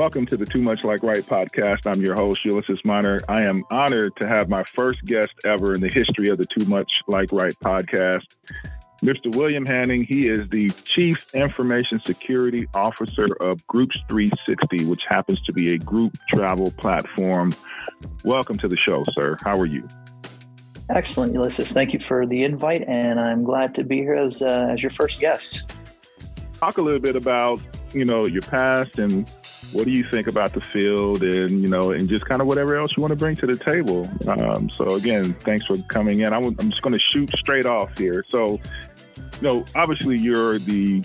Welcome to the Too Much Like Right podcast. I'm your host, Ulysses Minor. I am honored to have my first guest ever in the history of the Too Much Like Right podcast, Mr. William Hanning. He is the Chief Information Security Officer of Groups 360, which happens to be a group travel platform. Welcome to the show, sir. How are you? Excellent, Ulysses. Thank you for the invite, and I'm glad to be here as, uh, as your first guest. Talk a little bit about you know your past and what do you think about the field and you know and just kind of whatever else you want to bring to the table um, so again thanks for coming in i'm, I'm just going to shoot straight off here so know obviously you're the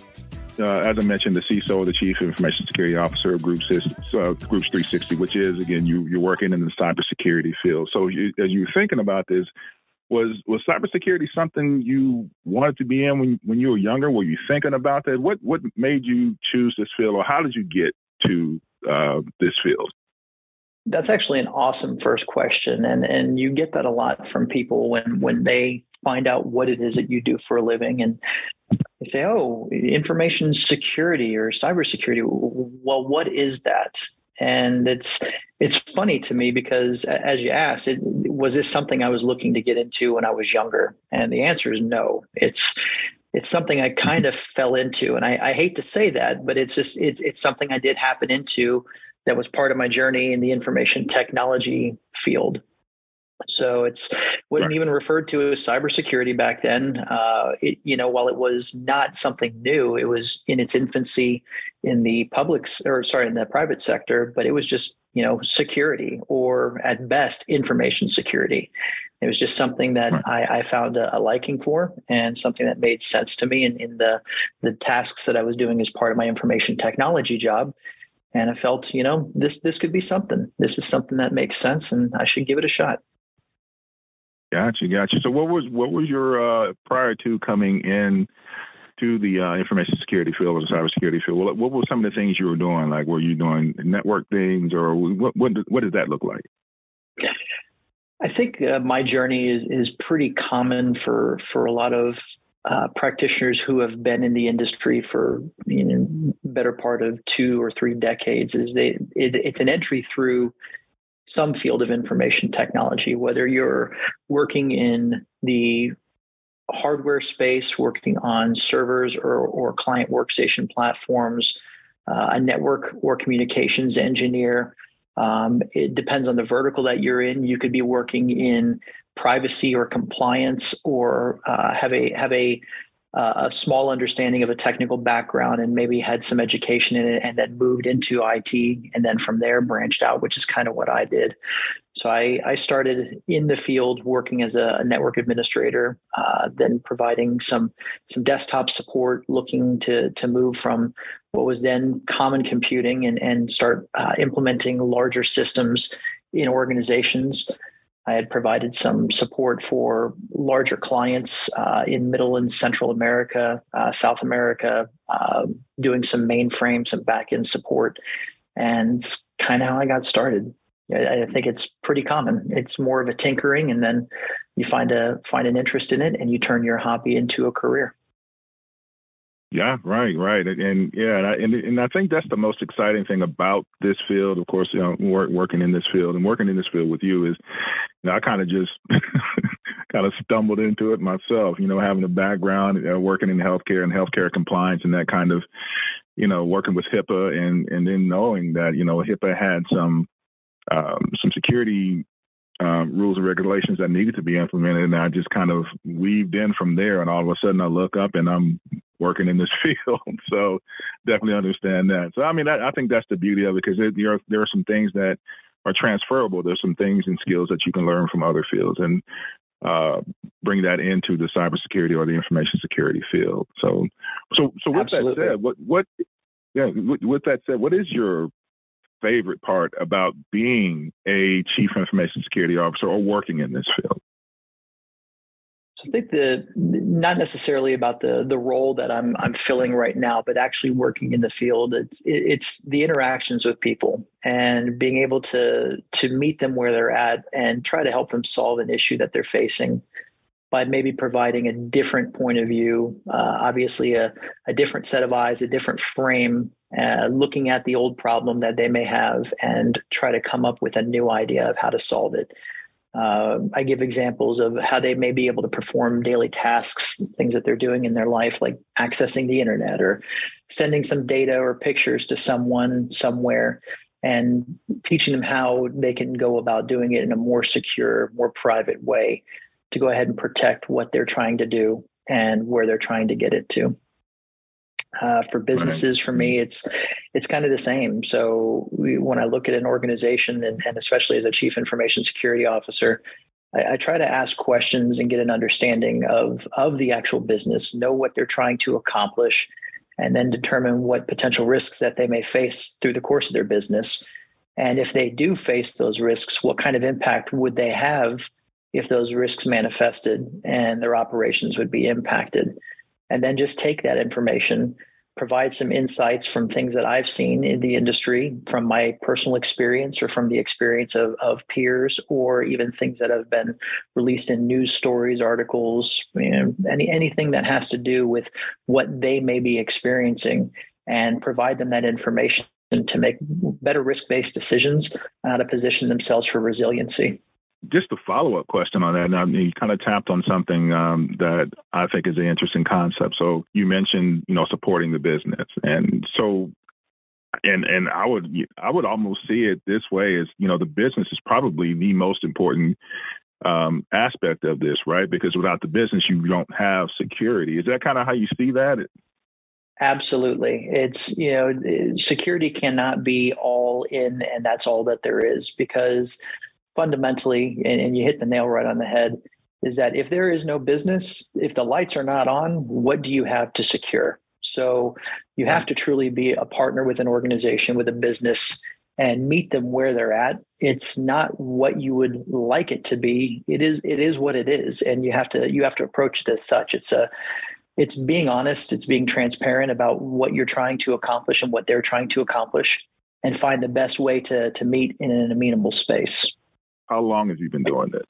uh, as I mentioned, the CISO, the Chief Information Security Officer of Groups, uh, Groups 360, which is again you you're working in the cybersecurity field. So you, as you're thinking about this, was was cybersecurity something you wanted to be in when when you were younger? Were you thinking about that? What what made you choose this field, or how did you get to uh, this field? That's actually an awesome first question, and and you get that a lot from people when when they find out what it is that you do for a living, and they say, "Oh, information security or cybersecurity." Well, what is that? And it's it's funny to me because as you asked, it, was this something I was looking to get into when I was younger? And the answer is no. It's it's something I kind of fell into, and I, I hate to say that, but it's just it's it's something I did happen into that was part of my journey in the information technology field. So it's wasn't right. even referred to as cybersecurity back then. Uh, it, you know, while it was not something new, it was in its infancy in the public or sorry in the private sector, but it was just you know security or at best information security. It was just something that right. I, I, found a, a, liking for and something that made sense to me in, in the the tasks that I was doing as part of my information technology job. And I felt, you know, this this could be something. This is something that makes sense, and I should give it a shot. Gotcha, gotcha. So, what was what was your uh, prior to coming in to the uh, information security field or the cybersecurity field? What, what were some of the things you were doing? Like, were you doing network things, or what what, what did that look like? I think uh, my journey is is pretty common for for a lot of uh, practitioners who have been in the industry for you know better part of two or three decades. Is they it, it's an entry through some field of information technology, whether you're working in the hardware space, working on servers or, or client workstation platforms, uh, a network or communications engineer, um, it depends on the vertical that you're in. You could be working in privacy or compliance, or uh, have a have a uh, a small understanding of a technical background and maybe had some education in it and then moved into IT and then from there branched out, which is kind of what I did. So I, I started in the field working as a network administrator, uh, then providing some some desktop support, looking to to move from what was then common computing and and start uh, implementing larger systems in organizations. I had provided some support for larger clients uh, in Middle and Central America, uh, South America, uh, doing some mainframe, some backend support, and kind of how I got started. I think it's pretty common. It's more of a tinkering, and then you find a find an interest in it, and you turn your hobby into a career. Yeah, right, right, and yeah, and I, and, I think that's the most exciting thing about this field. Of course, you know, work, working in this field and working in this field with you is, you know, I kind of just kind of stumbled into it myself. You know, having a background uh, working in healthcare and healthcare compliance and that kind of, you know, working with HIPAA and and then knowing that you know HIPAA had some um, some security um, rules and regulations that needed to be implemented, and I just kind of weaved in from there. And all of a sudden, I look up and I'm working in this field. so definitely understand that. So I mean, I, I think that's the beauty of it because there are, there are some things that are transferable. There's some things and skills that you can learn from other fields and uh, bring that into the cybersecurity or the information security field. So, so, so with Absolutely. that said, what, what, yeah, with, with that said, what is your favorite part about being a chief information security officer or working in this field? I think the not necessarily about the the role that I'm I'm filling right now, but actually working in the field. It's it's the interactions with people and being able to to meet them where they're at and try to help them solve an issue that they're facing by maybe providing a different point of view, uh, obviously a, a different set of eyes, a different frame, uh, looking at the old problem that they may have and try to come up with a new idea of how to solve it. Uh, I give examples of how they may be able to perform daily tasks, things that they're doing in their life, like accessing the internet or sending some data or pictures to someone somewhere and teaching them how they can go about doing it in a more secure, more private way to go ahead and protect what they're trying to do and where they're trying to get it to. Uh, for businesses, for me, it's it's kind of the same. So we, when I look at an organization, and, and, especially as a chief information security officer, I, I, try to ask questions and get an understanding of of the actual business, know what they're trying to accomplish, and then determine what potential risks that they may face through the course of their business. And if they do face those risks, what kind of impact would they have if those risks manifested and their operations would be impacted? and then just take that information, provide some insights from things that I've seen in the industry, from my personal experience or from the experience of, of peers, or even things that have been released in news stories, articles, you know, any anything that has to do with what they may be experiencing, and provide them that information to make better risk-based decisions, how to position themselves for resiliency just a follow up question on that. Now, you kind of tapped on something um, that I think is an interesting concept. So you mentioned, you know, supporting the business, and so, and and I would I would almost see it this way: is you know, the business is probably the most important um, aspect of this, right? Because without the business, you don't have security. Is that kind of how you see that? Absolutely. It's, you know, security cannot be all in and that's all that there is because fundamentally, and, and you hit the nail right on the head, is that if there is no business, if the lights are not on, what do you have to secure? So you have to truly be a partner with an organization, with a business, and meet them where they're at. It's not what you would like it to be. It is it is what it is, and you have to you have to approach it as such. It's a it's being honest. It's being transparent about what you're trying to accomplish and what they're trying to accomplish, and find the best way to to meet in an amenable space. How long have you been doing this?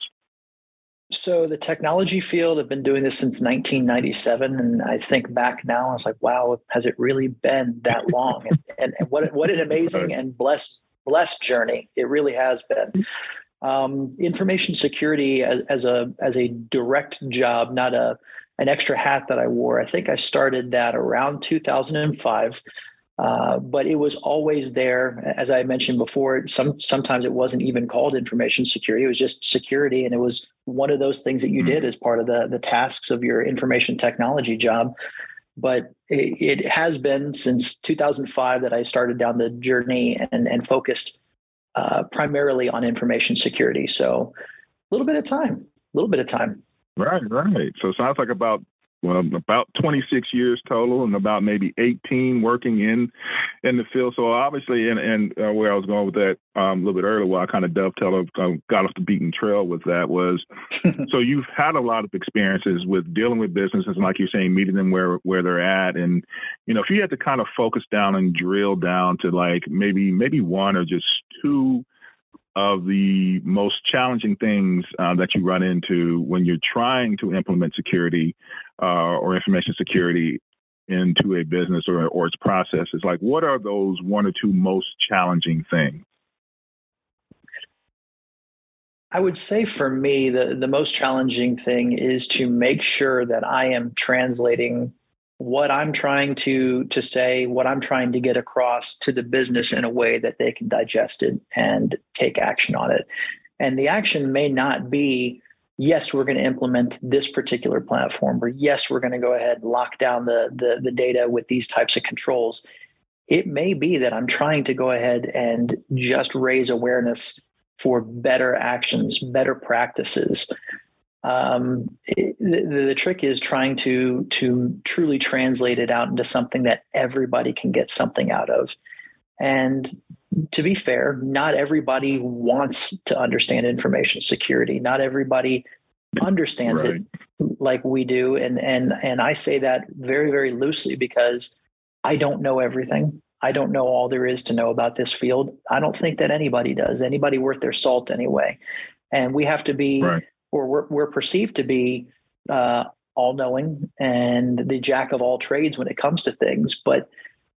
So the technology field, I've been doing this since 1997, and I think back now, I was like, wow, has it really been that long? and, and, and, what what an amazing and blessed blessed journey it really has been. Um, information security as, as a as a direct job, not a an extra hat that I wore. I think I started that around 2005. Uh, but it was always there. As I mentioned before, some sometimes it wasn't even called information security. It was just security, and it was one of those things that you mm-hmm. did as part of the the tasks of your information technology job. But it, it has been since 2005 that I started down the journey and and focused uh, primarily on information security. So a little bit of time, a little bit of time. Right, right. So it sounds like about well, about 26 years total, and about maybe 18 working in in the field. So obviously, and and uh, where I was going with that um, a little bit earlier, where I kind of dovetailed, uh, got off the beaten trail with that was, so you've had a lot of experiences with dealing with businesses, and like you're saying, meeting them where where they're at, and you know, if you had to kind of focus down and drill down to like maybe maybe one or just two of the most challenging things uh, that you run into when you're trying to implement security uh, or information security into a business or, or its processes? Like, what are those one or two most challenging things? I would say for me, the, the most challenging thing is to make sure that I am translating what I'm trying to to say, what I'm trying to get across to the business in a way that they can digest it and take action on it. And the action may not be, yes, we're going to implement this particular platform, or yes, we're going to go ahead and lock down the, the, the data with these types of controls. It may be that I'm trying to go ahead and just raise awareness for better actions, better practices, um, it, the, the, trick is trying to to truly translate it out into something that everybody can get something out of. And to be fair, not everybody wants to understand information security. Not everybody understands right. it like we do. And, and, and I say that very, very loosely because I don't know everything. I don't know all there is to know about this field. I don't think that anybody does, anybody worth their salt anyway. And we have to be, right. Or we're, we're perceived to be uh, all knowing and the jack of all trades when it comes to things. But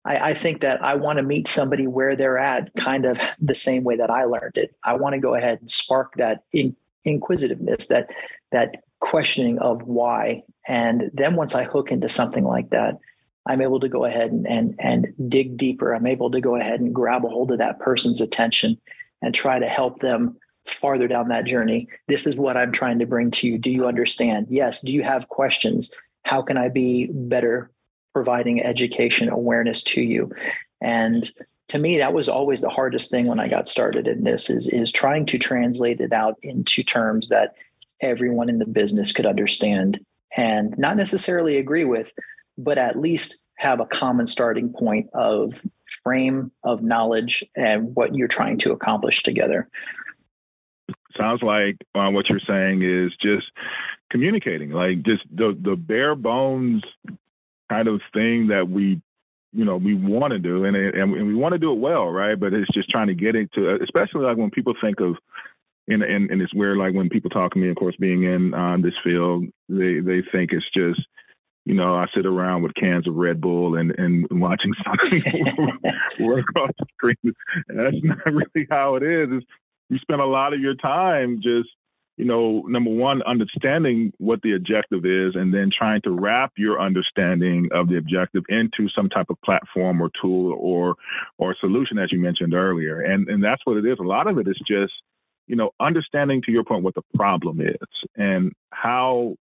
I, I think that I want to meet somebody where they're at, kind of the same way that I learned it. I want to go ahead and spark that in, inquisitiveness, that that questioning of why. And then once I hook into something like that, I'm able to go ahead and, and, and dig deeper. I'm able to go ahead and grab a hold of that person's attention and try to help them farther down that journey. This is what I'm trying to bring to you. Do you understand? Yes. Do you have questions? How can I be better providing education awareness to you? And to me, that was always the hardest thing when I got started in this is, is trying to translate it out into terms that everyone in the business could understand and not necessarily agree with, but at least have a common starting point of frame of knowledge and what you're trying to accomplish together. Sounds like uh, what you're saying is just communicating, like just the the bare bones kind of thing that we you know we want to do and and we want to do it well right but it's just trying to get into especially like when people think of and, and and it's weird like when people talk to me of course being in um, this field they they think it's just you know, I sit around with cans of Red Bull and, and watching something work across the screen. That's not really how it is. It's, you spend a lot of your time just, you know, number one, understanding what the objective is, and then trying to wrap your understanding of the objective into some type of platform or tool or or solution, as you mentioned earlier. And and that's what it is. A lot of it is just, you know, understanding to your point what the problem is and how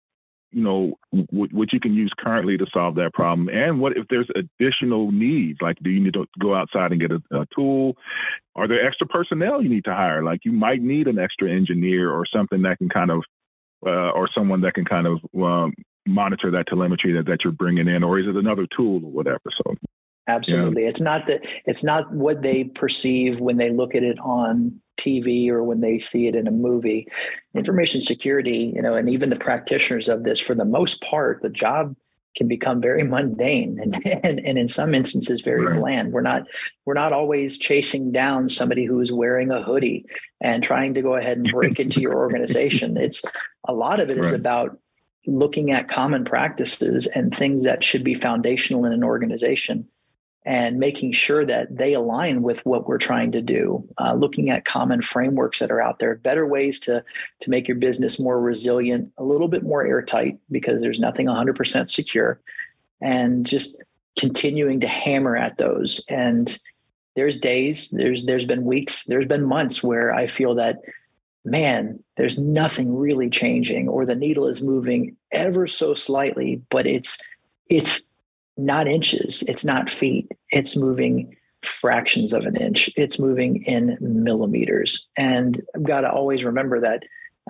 you know what, what you can use currently to solve that problem? And what if there's additional needs? Like do you need to go outside and get a, a tool? Are there extra personnel you need to hire? Like you might need an extra engineer or something that can kind of uh, or someone that can kind of um, monitor that telemetry that, that you're bringing in or is it another tool or whatever? So absolutely. Yeah. it's not that it's not what they perceive when they look at it on TV or when they see it in a movie. Information security, you know, and even the practitioners of this, for the most part, the job can become very mundane and, and, and in some instances very right. bland. We're not we're not always chasing down somebody who is wearing a hoodie and trying to go ahead and break into your organization. It's a lot of it right. is about looking at common practices and things that should be foundational in an organization and making sure that they align with what we're trying to do, uh, looking at common frameworks that are out there, better ways to, to make your business more resilient, a little bit more airtight because there's nothing 100% secure, and just continuing to hammer at those. And there's days, there's there's been weeks, there's been months where I feel that man, there's nothing really changing, or the needle is moving ever so slightly, but it's it's not inches, it's not feet, it's moving fractions of an inch, it's moving in millimeters. And I've got to always remember that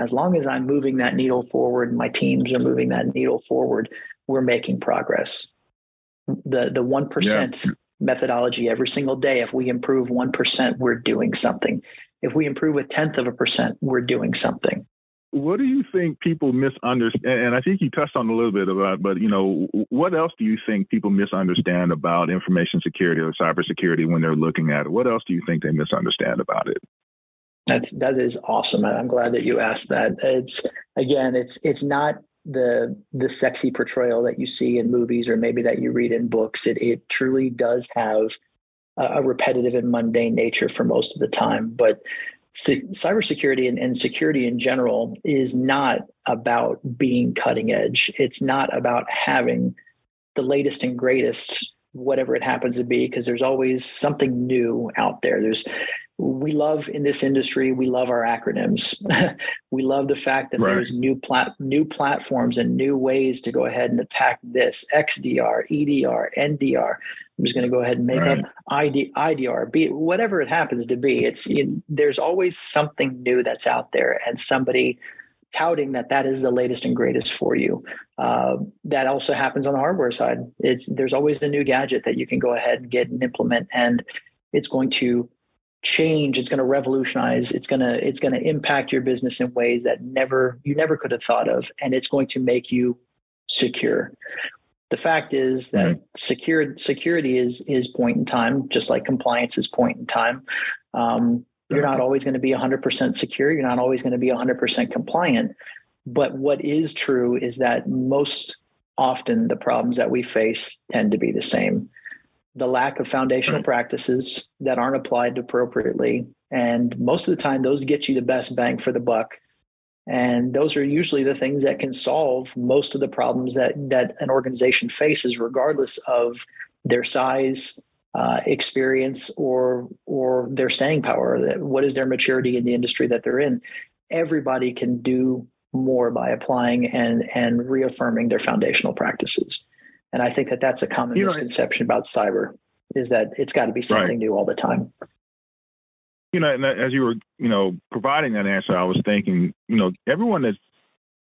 as long as I'm moving that needle forward, my teams are moving that needle forward, we're making progress. The the one yeah. methodology every single day, if we improve one percent, we're doing something. If we improve a tenth of a percent, we're doing something what do you think people misunderstand? And I think you touched on a little bit about, but you know, what else do you think people misunderstand about information security or cybersecurity when they're looking at it? What else do you think they misunderstand about it? That's that is awesome. I'm glad that you asked that. It's again, it's it's not the the sexy portrayal that you see in movies or maybe that you read in books. It it truly does have a repetitive and mundane nature for most of the time, but cybersecurity and, and security in general is not about being cutting edge. It's not about having the latest and greatest, whatever it happens to be, because there's always something new out there. There's we love in this industry, we love our acronyms. we love the fact that right. there's new plat- new platforms and new ways to go ahead and attack this XDR, EDR, NDR. I'm just going to go ahead and make right. up ID, IDR, be whatever it happens to be. It's it, there's always something new that's out there, and somebody touting that that is the latest and greatest for you. Uh, that also happens on the hardware side. It's there's always a new gadget that you can go ahead and get and implement, and it's going to change it's going to revolutionize it's going to it's going to impact your business in ways that never you never could have thought of and it's going to make you secure the fact is that mm-hmm. secure, security is is point in time just like compliance is point in time um, you're not always going to be 100% secure you're not always going to be 100% compliant but what is true is that most often the problems that we face tend to be the same the lack of foundational mm-hmm. practices that aren't applied appropriately. And most of the time, those get you the best bang for the buck. And those are usually the things that can solve most of the problems that, that an organization faces, regardless of their size, uh, experience, or or their staying power. What is their maturity in the industry that they're in? Everybody can do more by applying and and reaffirming their foundational practices. And I think that that's a common you misconception about cyber is that it's got to be something right. new all the time. You know, and as you were, you know, providing that answer, I was thinking, you know, everyone that's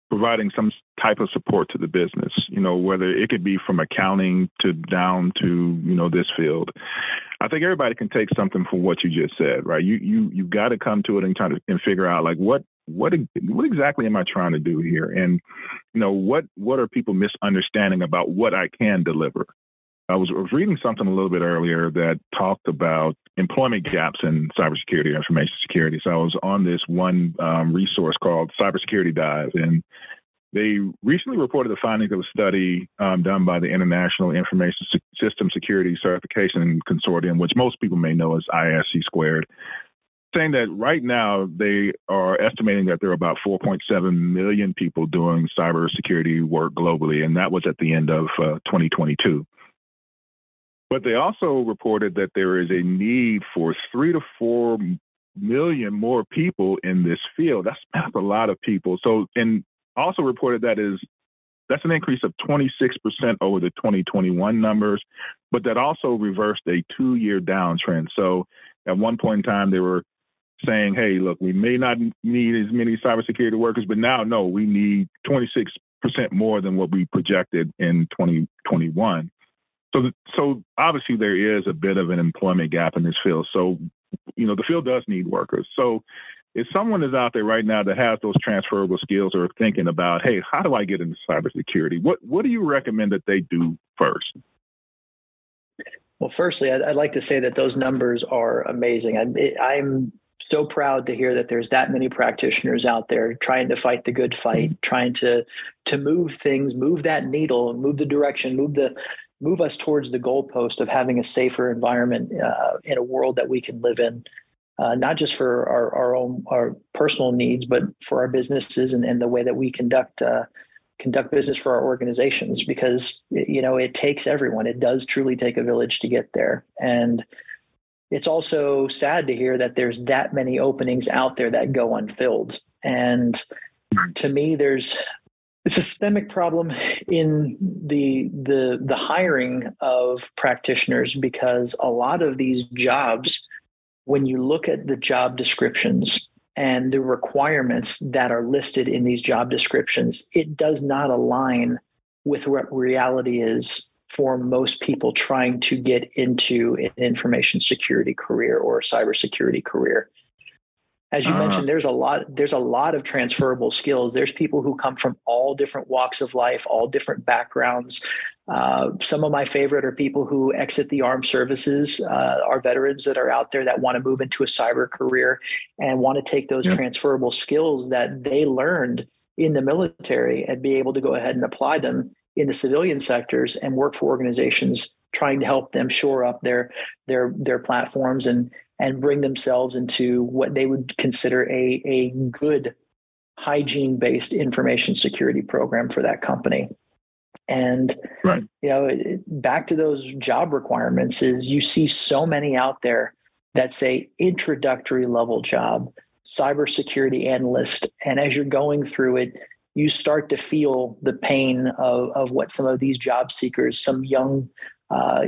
providing some type of support to the business, you know, whether it could be from accounting to down to, you know, this field. I think everybody can take something from what you just said, right? You you you got to come to it and try to and figure out like what what what exactly am I trying to do here? And you know, what what are people misunderstanding about what I can deliver? I was, was reading something a little bit earlier that talked about employment gaps in cybersecurity or information security. So I was on this one um, resource called Cybersecurity Dive, and they recently reported the findings of a study um, done by the International Information System Security Certification Consortium, which most people may know as ISC squared, saying that right now they are estimating that there are about 4.7 million people doing cybersecurity work globally, and that was at the end of uh, 2022. But they also reported that there is a need for three to four million more people in this field. That's, that's a lot of people. So, and also reported that is that's an increase of 26% over the 2021 numbers, but that also reversed a two-year downtrend. So, at one point in time, they were saying, hey, look, we may not need as many cybersecurity workers, but now, no, we need 26% more than what we projected in 2021. So, so obviously there is a bit of an employment gap in this field. So, you know, the field does need workers. So, if someone is out there right now that has those transferable skills or thinking about, hey, how do I get into cybersecurity? What what do you recommend that they do first? Well, firstly, I'd, I'd like to say that those numbers are amazing. I'm, I'm so proud to hear that there's that many practitioners out there trying to fight the good fight, trying to to move things, move that needle, move the direction, move the move us towards the goalpost of having a safer environment uh, in a world that we can live in, uh, not just for our, our own our personal needs, but for our businesses and, and the way that we conduct uh, conduct business for our organizations. Because you know it takes everyone. It does truly take a village to get there, and it's also sad to hear that there's that many openings out there that go unfilled. And to me, there's a systemic problem in the the the hiring of practitioners because a lot of these jobs, when you look at the job descriptions and the requirements that are listed in these job descriptions, it does not align with what reality is for most people trying to get into an information security career or a cybersecurity career. As you uh, mentioned, there's a lot there's a lot of transferable skills. There's people who come from all different walks of life, all different backgrounds. Uh, some of my favorite are people who exit the armed services, uh, are veterans that are out there that want to move into a cyber career and want to take those yeah. transferable skills that they learned in the military and be able to go ahead and apply them in the civilian sectors and work for organizations trying to help them shore up their their their platforms and and bring themselves into what they would consider a a good hygiene based information security program for that company. And right. you know, back to those job requirements is you see so many out there that say introductory level job, cybersecurity analyst, and as you're going through it, you start to feel the pain of, of what some of these job seekers, some young uh,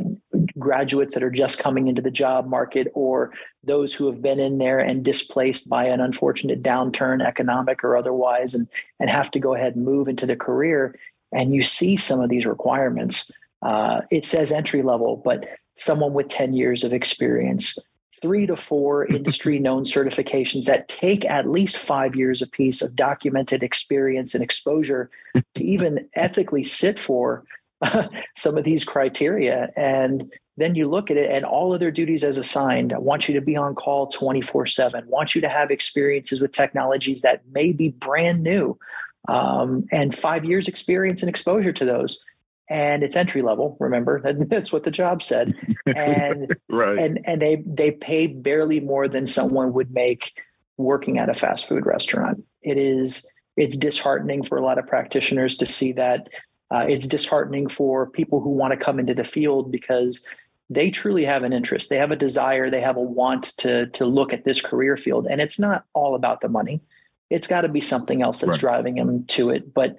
graduates that are just coming into the job market, or those who have been in there and displaced by an unfortunate downturn, economic or otherwise, and, and have to go ahead and move into the career. And you see some of these requirements. Uh, it says entry level, but someone with 10 years of experience, three to four industry known certifications that take at least five years apiece of documented experience and exposure to even ethically sit for some of these criteria. And then you look at it and all other duties as assigned. I want you to be on call 24 7, want you to have experiences with technologies that may be brand new um, and five years experience and exposure to those and it's entry level. Remember, that's what the job said, and right. and and they they pay barely more than someone would make working at a fast food restaurant. It is it's disheartening for a lot of practitioners to see that. Uh, it's disheartening for people who want to come into the field because they truly have an interest. They have a desire. They have a want to to look at this career field, and it's not all about the money. It's got to be something else that's right. driving them to it. But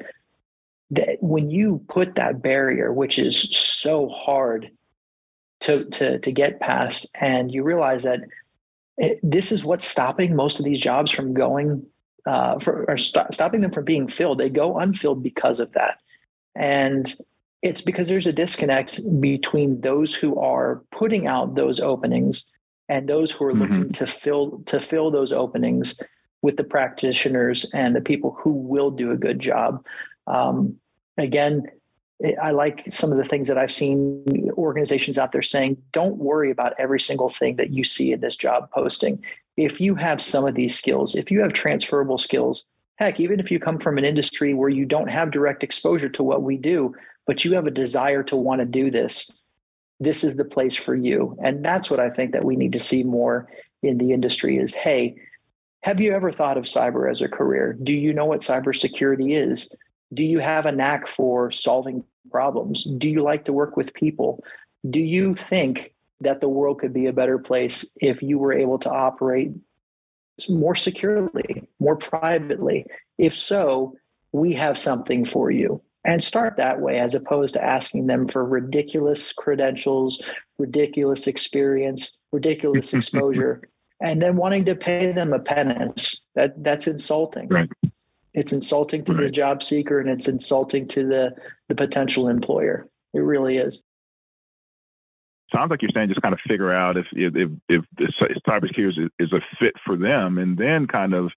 that when you put that barrier, which is so hard to to to get past, and you realize that it, this is what's stopping most of these jobs from going, uh, for, or st- stopping them from being filled. They go unfilled because of that, and it's because there's a disconnect between those who are putting out those openings and those who are mm-hmm. looking to fill to fill those openings with the practitioners and the people who will do a good job. Um, again, I like some of the things that I've seen organizations out there saying, don't worry about every single thing that you see in this job posting. If you have some of these skills, if you have transferable skills, heck, even if you come from an industry where you don't have direct exposure to what we do, but you have a desire to want to do this, this is the place for you. And that's what I think that we need to see more in the industry is, hey, have you ever thought of cyber as a career? Do you know what cybersecurity is? Do you have a knack for solving problems? Do you like to work with people? Do you think that the world could be a better place if you were able to operate more securely, more privately? If so, we have something for you. And start that way as opposed to asking them for ridiculous credentials, ridiculous experience, ridiculous exposure, and then wanting to pay them a penance. That that's insulting. Right. It's insulting to right. the job seeker and it's insulting to the, the potential employer. It really is. Sounds like you're saying just kind of figure out if if if, if cybersecurity is, is a fit for them, and then kind of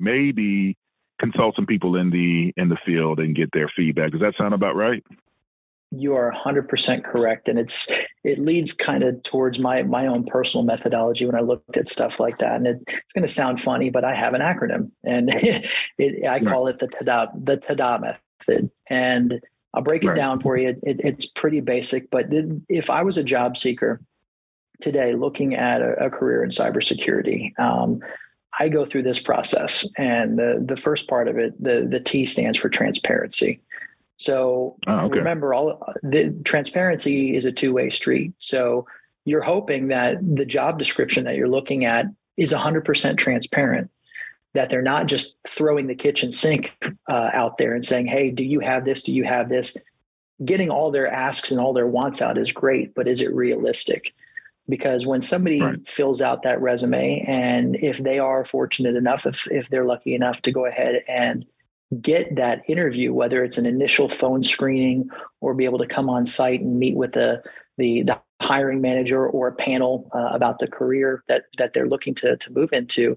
maybe consult some people in the in the field and get their feedback. Does that sound about right? you are 100% correct and it's it leads kind of towards my my own personal methodology when i looked at stuff like that and it, it's going to sound funny but i have an acronym and it, it, i call it the tada the tada method and i'll break it right. down for you it's pretty basic but if i was a job seeker today looking at a, a career in cybersecurity um, I go through this process, and the the first part of it, the the T stands for transparency. So oh, okay. remember, all the transparency is a two way street. So you're hoping that the job description that you're looking at is 100% transparent, that they're not just throwing the kitchen sink uh, out there and saying, "Hey, do you have this? Do you have this?" Getting all their asks and all their wants out is great, but is it realistic? Because when somebody right. fills out that resume, and if they are fortunate enough, if if they're lucky enough to go ahead and get that interview, whether it's an initial phone screening or be able to come on site and meet with the the, the hiring manager or a panel uh, about the career that that they're looking to to move into,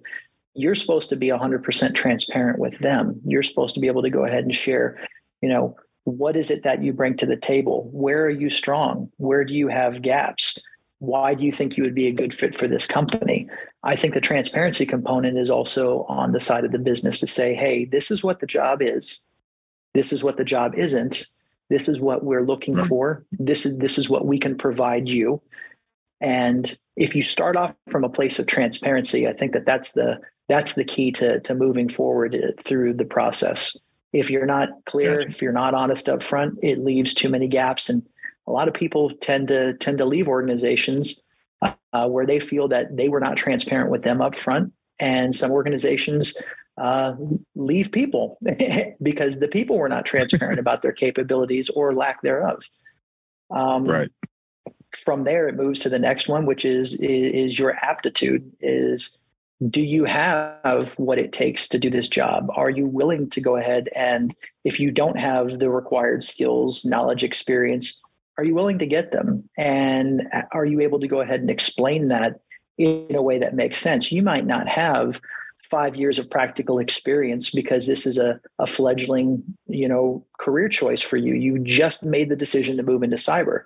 you're supposed to be 100% transparent with them. You're supposed to be able to go ahead and share, you know, what is it that you bring to the table? Where are you strong? Where do you have gaps? why do you think you would be a good fit for this company? I think the transparency component is also on the side of the business to say, hey, this is what the job is. This is what the job isn't. This is what we're looking mm-hmm. for. This is this is what we can provide you. And if you start off from a place of transparency, I think that that's the that's the key to to moving forward through the process. If you're not clear, gotcha. if you're not honest up front, it leaves too many gaps and a lot of people tend to tend to leave organizations uh, where they feel that they were not transparent with them up front, and some organizations uh, leave people because the people were not transparent about their capabilities or lack thereof. Um, right. From there, it moves to the next one, which is, is your aptitude. Is do you have what it takes to do this job? Are you willing to go ahead and, if you don't have the required skills, knowledge, experience, are you willing to get them? And are you able to go ahead and explain that in a way that makes sense. You might not have five years of practical experience because this is a, a fledgling, you know, career choice for you. You just made the decision to move into cyber,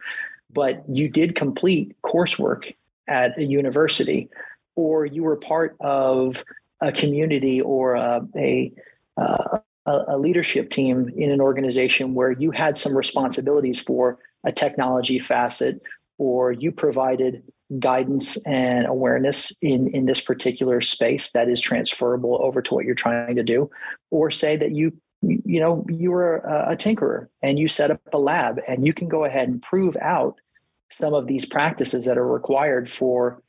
but you did complete coursework at a university, or you were part of a community or a, uh, a, a leadership team in an organization where you had some responsibilities for a technology facet or you provided guidance and awareness in, in this particular space that is transferable over to what you're trying to do, or say that you you know you were a, a tinkerer and you set up a lab and you can go ahead and prove out some of these practices that are required for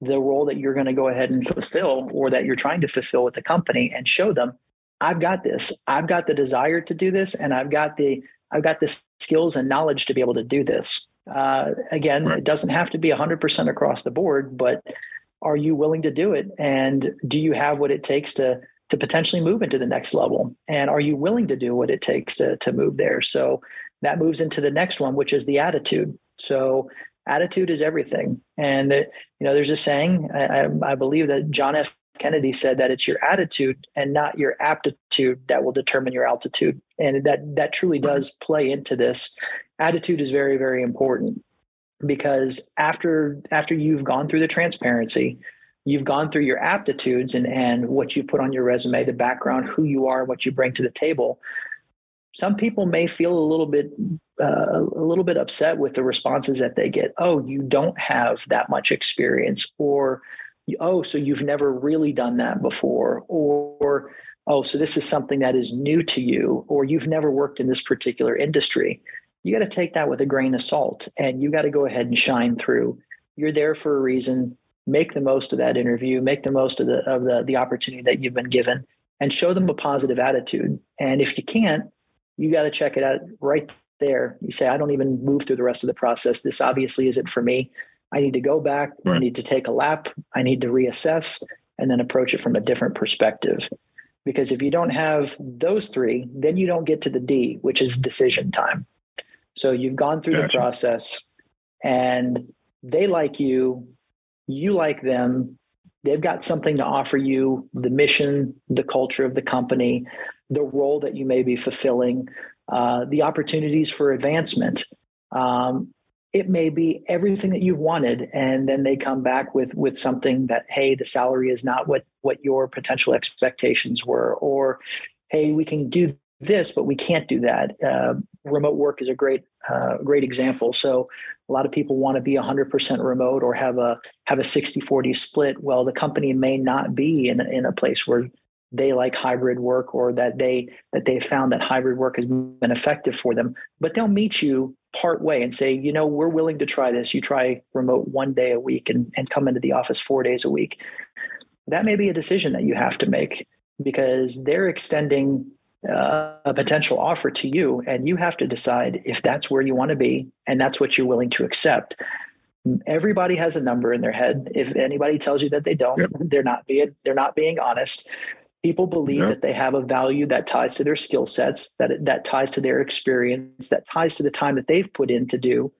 the role that you're going to go ahead and fulfill or that you're trying to fulfill with the company and show them I've got this. I've got the desire to do this and I've got the I've got the skills and knowledge to be able to do this. Uh, again, right. it doesn't have to be 100% across the board, but are you willing to do it? And do you have what it takes to to potentially move into the next level? And are you willing to do what it takes to to move there? So that moves into the next one, which is the attitude. So attitude is everything. And you know, there's a saying I, I believe that John F. Kennedy said that it's your attitude and not your aptitude that will determine your altitude. And that that truly does play into this. Attitude is very, very important because after after you've gone through the transparency, you've gone through your aptitudes and, and what you put on your resume, the background, who you are, what you bring to the table. Some people may feel a little bit uh, a little bit upset with the responses that they get. Oh, you don't have that much experience, or oh, so you've never really done that before, or oh, so this is something that is new to you, or you've never worked in this particular industry. You got to take that with a grain of salt and you got to go ahead and shine through. You're there for a reason. Make the most of that interview, make the most of the of the, the opportunity that you've been given and show them a positive attitude. And if you can't, you got to check it out right there. You say, I don't even move through the rest of the process. This obviously isn't for me. I need to go back. Right. I need to take a lap. I need to reassess and then approach it from a different perspective. Because if you don't have those three, then you don't get to the D, which is decision time. So you've gone through gotcha. the process and they like you, you like them, they've got something to offer you the mission, the culture of the company, the role that you may be fulfilling, uh, the opportunities for advancement. Um, it may be everything that you've wanted and then they come back with with something that hey the salary is not what what your potential expectations were or hey we can do this but we can't do that. Uh, remote work is a great uh, great example. So a lot of people want to be 100% remote or have a have a 60-40 split. Well the company may not be in, in a place where they like hybrid work or that they that they found that hybrid work has been effective for them but they'll meet you part way and say you know we're willing to try this. You try remote one day a week and, and come into the office four days a week. That may be a decision that you have to make because they're extending uh, a potential offer to you and you have to decide if that's where you want to be and that's what you're willing to accept everybody has a number in their head if anybody tells you that they don't yep. they're not being they're not being honest People believe that they have a value that ties to their skill sets, that that ties to their experience, that ties to the time that they've put in to do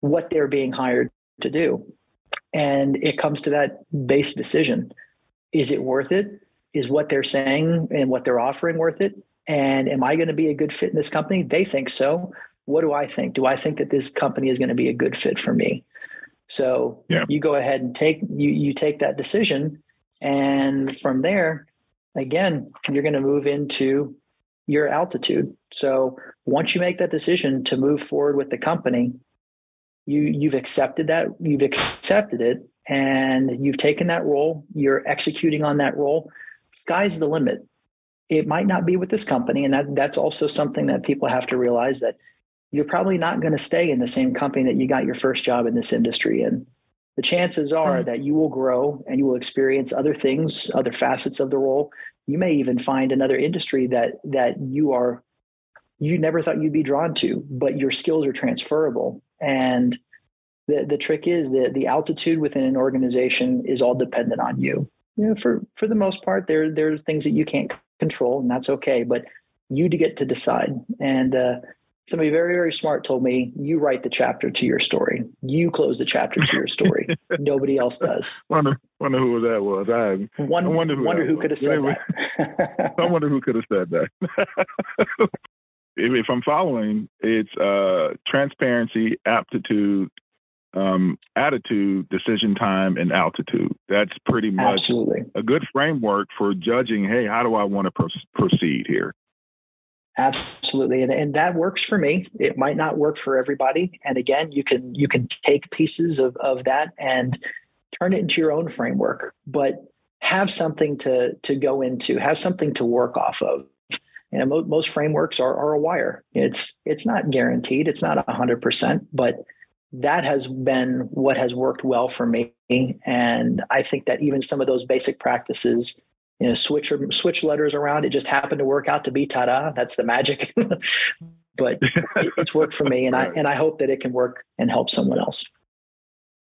what they're being hired to do. And it comes to that base decision. Is it worth it? Is what they're saying and what they're offering worth it? And am I going to be a good fit in this company? They think so. What do I think? Do I think that this company is going to be a good fit for me? So yeah. you go ahead and take you you take that decision, and from there, again, you're going to move into your altitude. So once you make that decision to move forward with the company, you you've accepted that you've accepted it and you've taken that role, you're executing on that role. Sky's the limit. It might not be with this company, and that that's also something that people have to realize that you're probably not going to stay in the same company that you got your first job in this industry in. The chances are hmm. that you will grow and you will experience other things, other facets of the role you may even find another industry that that you are you never thought you'd be drawn to, but your skills are transferable. And the the trick is that the altitude within an organization is all dependent on you. You know, for for the most part, there there's things that you can't control, and that's okay. But you to get to decide. And uh, somebody very very smart told me you write the chapter to your story. You close the chapter to your story. Nobody else does. Wonder wonder who that was. I wonder, I wonder who, wonder who could have said anyway, that. I wonder who could have said that. If, if i'm following it's uh transparency aptitude um, attitude, decision time, and altitude. That's pretty much Absolutely. a good framework for judging. Hey, how do I want to pro- proceed here? Absolutely, and, and that works for me. It might not work for everybody. And again, you can you can take pieces of, of that and turn it into your own framework, but have something to to go into, have something to work off of. You know, mo- most frameworks are, are a wire. It's it's not guaranteed. It's not hundred percent, but that has been what has worked well for me. And I think that even some of those basic practices you know, switch switch letters around. It just happened to work out to be ta-da. That's the magic. but it, it's worked for me, and. I and I hope that it can work and help someone else.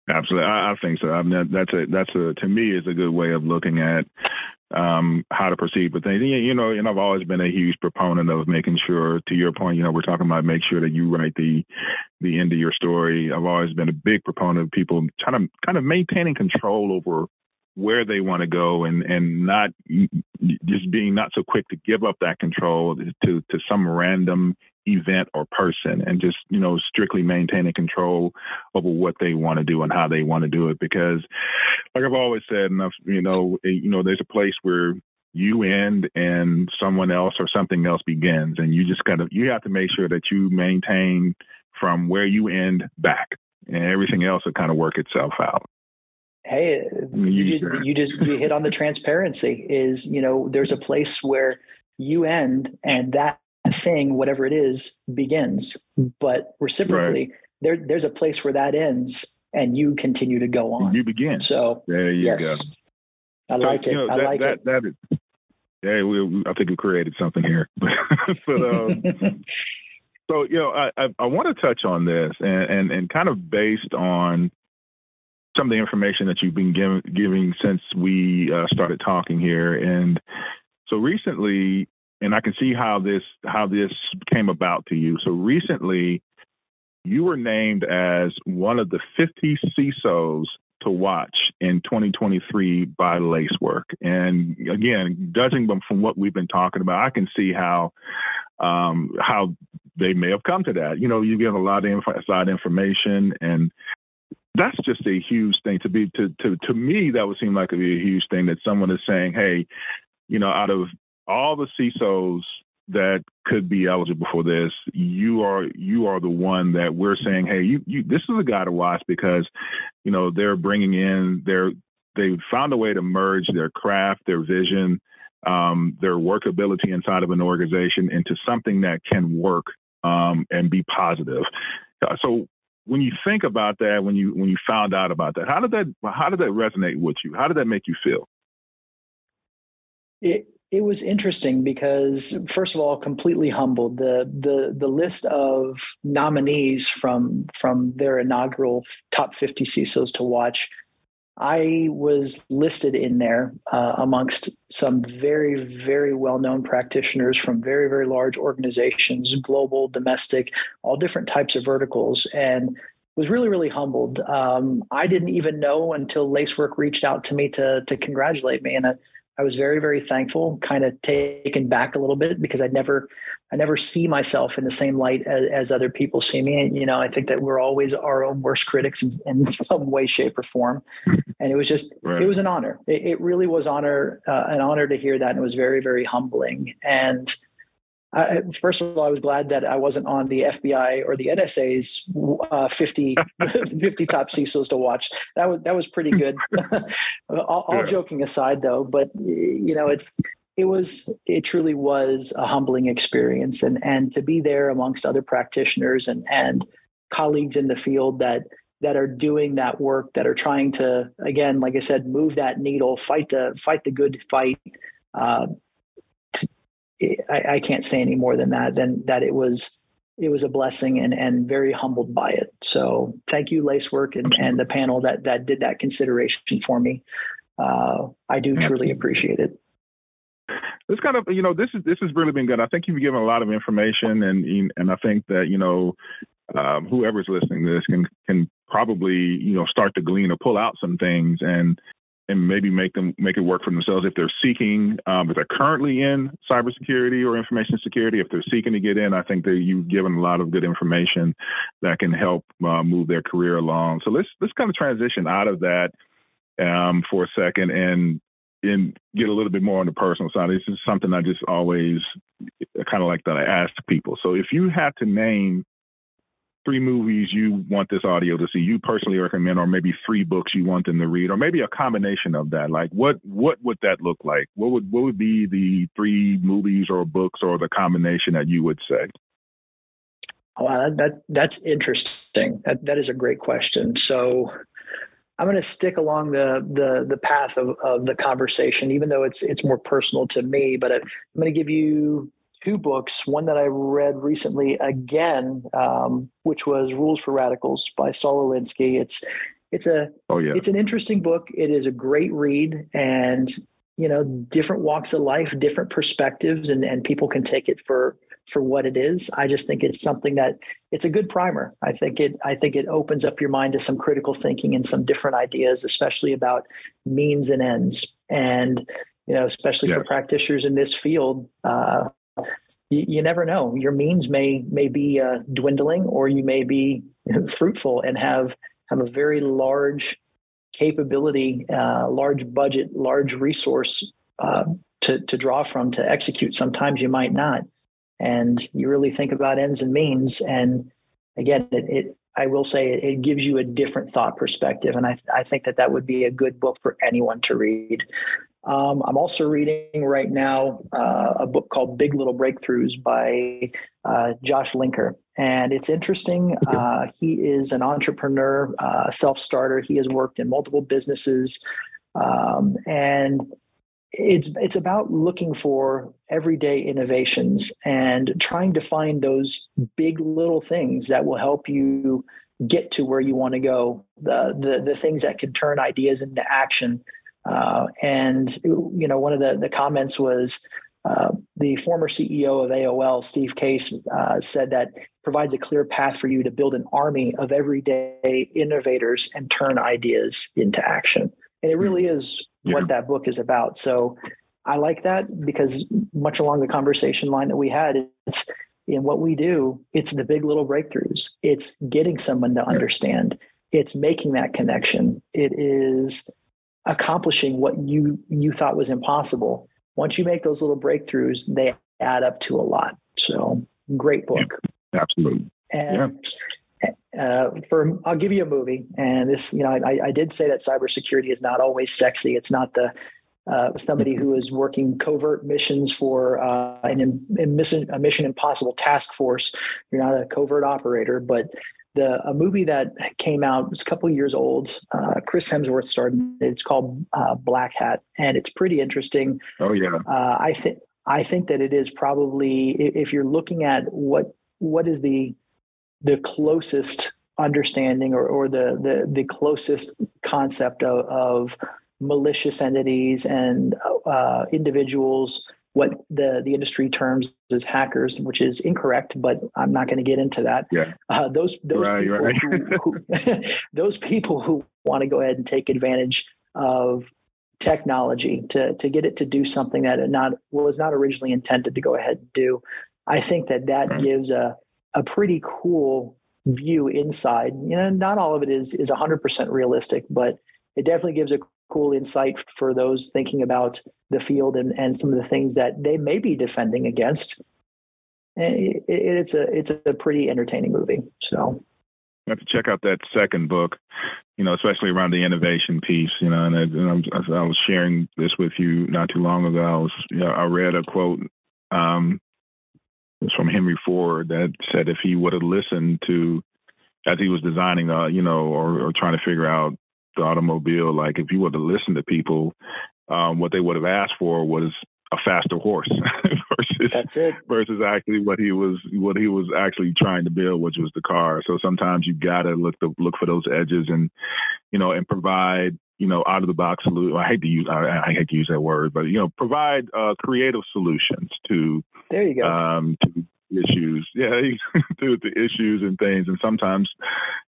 Absolutely, I, I think so. I mean, that's a that's a to me is a good way of looking at um, how to proceed with things. You know, and I've always been a huge proponent of making sure, to your point, you know, we're talking about make sure that you write the the end of your story. I've always been a big proponent of people trying to kind of maintaining control over where they want to go and and not just being not so quick to give up that control to to some random event or person and just you know strictly maintaining control over what they want to do and how they want to do it because like I've always said enough you know eh, you know there's a place where you end and someone else or something else begins and you just kind of you have to make sure that you maintain from where you end back and everything else will kind of work itself out. Hey you just, you just you hit on the transparency is you know there's a place where you end and that thing whatever it is begins but reciprocally right. there there's a place where that ends and you continue to go on. You begin. So there you yes, go. I like so, it. you know, i that, like that, it. that is yeah we, I think we created something here. But um so you know I, I, I want to touch on this and, and and kind of based on some of the information that you've been give, giving since we uh, started talking here. And so recently, and I can see how this how this came about to you. So recently, you were named as one of the 50 CISOs to watch in 2023 by Lacework. And again, judging from what we've been talking about, I can see how um, how they may have come to that. You know, you get a lot of inside information, and that's just a huge thing to be to to to me that would seem like it would be a huge thing that someone is saying hey you know out of all the CISOs that could be eligible for this you are you are the one that we're saying hey you, you this is a guy to watch because you know they're bringing in their they've found a way to merge their craft their vision um, their workability inside of an organization into something that can work um, and be positive so when you think about that, when you when you found out about that, how did that how did that resonate with you? How did that make you feel? It it was interesting because first of all, completely humbled. The the the list of nominees from from their inaugural top 50 CISOs to watch I was listed in there uh, amongst some very, very well known practitioners from very, very large organizations, global, domestic, all different types of verticals, and was really, really humbled. Um, I didn't even know until Lacework reached out to me to to congratulate me, and I was very, very thankful, kind of taken back a little bit because I never, I never see myself in the same light as, as other people see me. And, you know, I think that we're always our own worst critics in, in some way, shape, or form. And it was just, right. it was an honor. It, it really was honor, uh, an honor to hear that, and it was very, very humbling. And I, first of all, I was glad that I wasn't on the FBI or the NSA's uh, 50, 50 top CISOs to watch. That was that was pretty good. all, all yeah. joking aside, though, but you know, it's it was it truly was a humbling experience, and and to be there amongst other practitioners and and colleagues in the field that that are doing that work, that are trying to again, like I said, move that needle, fight the fight the good fight. Uh, I, I can't say any more than that. Than that, it was it was a blessing and and very humbled by it. So thank you, Lacework, and and the panel that that did that consideration for me. Uh, I do truly appreciate it. this kind of you know this is this has really been good. I think you've given a lot of information, and and I think that you know um, whoever's listening to this can can probably you know start to glean or pull out some things and and maybe make them make it work for themselves. If they're seeking um, if they're currently in cybersecurity or information security if they're seeking to get in i think that you've given a lot of good information that can help uh, move their career along. So let's let's kind of transition out of that um, for a second and and get a little bit more on the personal side. This is something i just always kind of like that i ask people. So if you had to name three movies you want this audio to see you personally recommend or maybe three books you want them to read or maybe a combination of that. Like what what would that look like? What would what would be the three movies or books or the combination that you would say? Well that, that that's interesting. That that is a great question. So I'm going to stick along the the the path of, of the conversation, even though it's it's more personal to me. But I'm going to give you two books. One that I read recently again, um, which was Rules for Radicals by Saul Alinsky. It's it's a oh, yeah. it's an interesting book. It is a great read, and you know, different walks of life, different perspectives, and and people can take it for for what it is. I just think it's something that it's a good primer. I think it I think it opens up your mind to some critical thinking and some different ideas, especially about means and ends. And you know, especially for practitioners in this field, uh, you, you, never know. Your means may may be uh, dwindling, or you may be fruitful and have have a very large capability, uh, large budget, large resource uh, to to draw from to execute. Sometimes you might not, and you really think about ends and means. And again, it, it I will say it, it, gives you a different thought perspective, and I I think that that would be a good book for anyone to read. Um, I'm also reading right now uh, a book called Big Little Breakthroughs by uh, Josh Linkner. And it's interesting. Uh, he is an entrepreneur, uh, self starter. He has worked in multiple businesses. Um, and it's, it's about looking for everyday innovations and trying to find those big little things that will help you get to where you want to go, the, the, the things that can turn ideas into action uh, and you know, one of the the comments was uh, the former CEO of AOL, Steve Case, uh, said that provides a clear path for you to build an army of everyday innovators and turn ideas into action. And it really is yeah. what that book is about. So I like that because much along the conversation line that we had, it's in what we do, it's the big little breakthroughs. It's getting someone to understand. It's making that connection. It is accomplishing what you you thought was impossible. Once you make those little breakthroughs, they add up to a lot. So great book. Yeah, absolutely. And yeah. Uh, for I'll give you a movie, and this you know I, I did say that cybersecurity is not always sexy. It's not the uh, somebody who is working covert missions for uh, an, a mission, a mission impossible task force. You're not a covert operator, but the a movie that came out was a couple years old. Uh, Chris Hemsworth starred. It it's called uh, Black Hat, and it's pretty interesting. Oh yeah. Uh, I think I think that it is probably if you're looking at what what is the the closest understanding or, or the, the the closest concept of, of malicious entities and uh, individuals what the, the industry terms as hackers, which is incorrect, but I'm not going to get into that. Yeah. Uh, those those right, people right. who, who those people who want to go ahead and take advantage of technology to to get it to do something that it not was not originally intended to go ahead and do. I think that that right. gives a a pretty cool view inside. You know, not all of it is is 100% realistic, but it definitely gives a cool insight for those thinking about the field and, and some of the things that they may be defending against. It, it, it's a it's a pretty entertaining movie. So I have to check out that second book, you know, especially around the innovation piece, you know. And, I, and I, I was sharing this with you not too long ago. I was, you know, I read a quote um, was from Henry Ford that said if he would have listened to as he was designing, uh, you know, or, or trying to figure out the automobile. Like if you were to listen to people, um, what they would have asked for was a faster horse versus versus actually what he was what he was actually trying to build, which was the car. So sometimes you gotta look to look for those edges and you know and provide you know, out of the box solution. I hate to use I, I, hate to use that word, but you know, provide uh, creative solutions to there you go um, to issues. Yeah, to the issues and things, and sometimes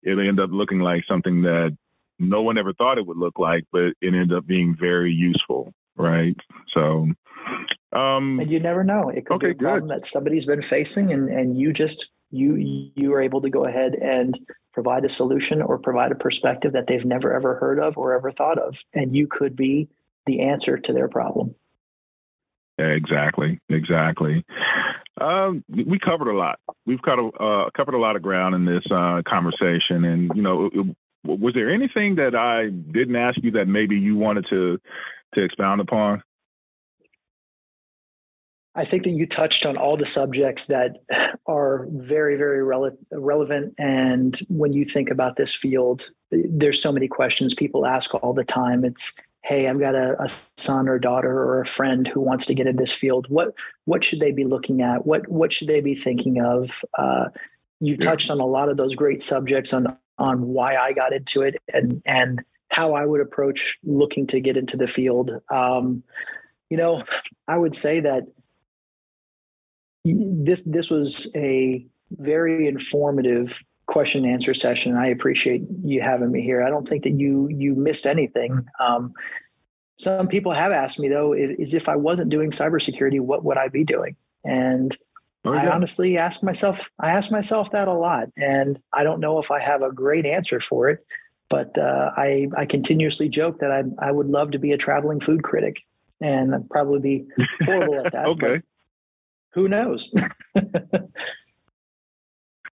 it end up looking like something that no one ever thought it would look like, but it ended up being very useful, right? So, um, and you never know. It could okay, be a problem good. that somebody's been facing, and and you just you you are able to go ahead and provide a solution or provide a perspective that they've never ever heard of or ever thought of, and you could be the answer to their problem. Exactly, exactly. Um, we covered a lot. We've covered uh, covered a lot of ground in this uh, conversation, and you know, was there anything that I didn't ask you that maybe you wanted to to expound upon? I think that you touched on all the subjects that are very, very rele- relevant. And when you think about this field, there's so many questions people ask all the time. It's, hey, I've got a, a son or daughter or a friend who wants to get in this field. What what should they be looking at? What what should they be thinking of? Uh, you touched on a lot of those great subjects on on why I got into it and and how I would approach looking to get into the field. Um, you know, I would say that this this was a very informative question and answer session. I appreciate you having me here. I don't think that you you missed anything. Um, some people have asked me though, is, if I wasn't doing cybersecurity, what would I be doing? And I honestly ask myself, I ask myself that a lot, and I don't know if I have a great answer for it. But uh, I I continuously joke that I I would love to be a traveling food critic, and I'd probably be horrible at that. okay who knows?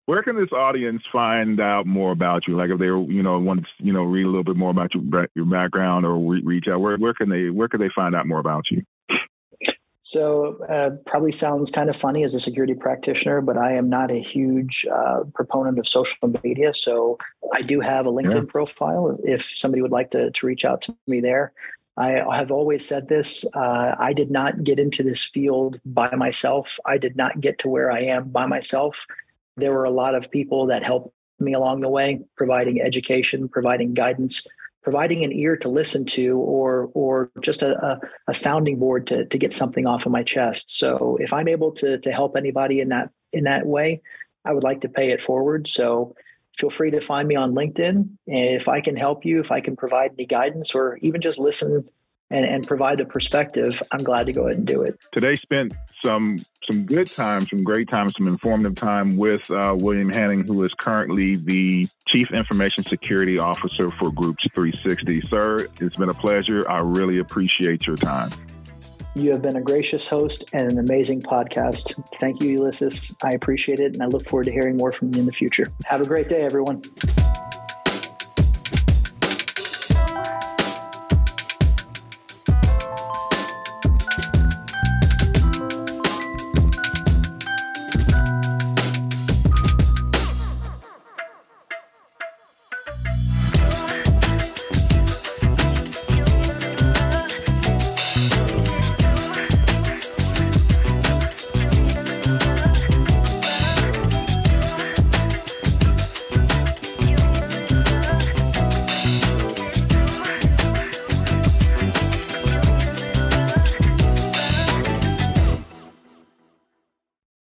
Where can this audience find out more about you? Like if they, you know, want to, you know, read a little bit more about your your background or re- reach out. Where where can they where can they find out more about you? So uh, probably sounds kind of funny as a security practitioner, but I am not a huge uh, proponent of social media. So I do have a LinkedIn yeah. profile. If somebody would like to to reach out to me there, I have always said this. Uh, I did not get into this field by myself. I did not get to where I am by myself. There were a lot of people that helped me along the way, providing education, providing guidance, providing an ear to listen to, or or just a, a, a sounding board to to get something off of my chest. So if I'm able to to help anybody in that in that way, I would like to pay it forward. So feel free to find me on LinkedIn. If I can help you, if I can provide any guidance or even just listen and, and provide a perspective, I'm glad to go ahead and do it. Today spent some some good time, some great time, some informative time with uh, William Hanning, who is currently the Chief Information Security Officer for Groups 360. Sir, it's been a pleasure. I really appreciate your time. You have been a gracious host and an amazing podcast. Thank you, Ulysses. I appreciate it, and I look forward to hearing more from you in the future. Have a great day, everyone.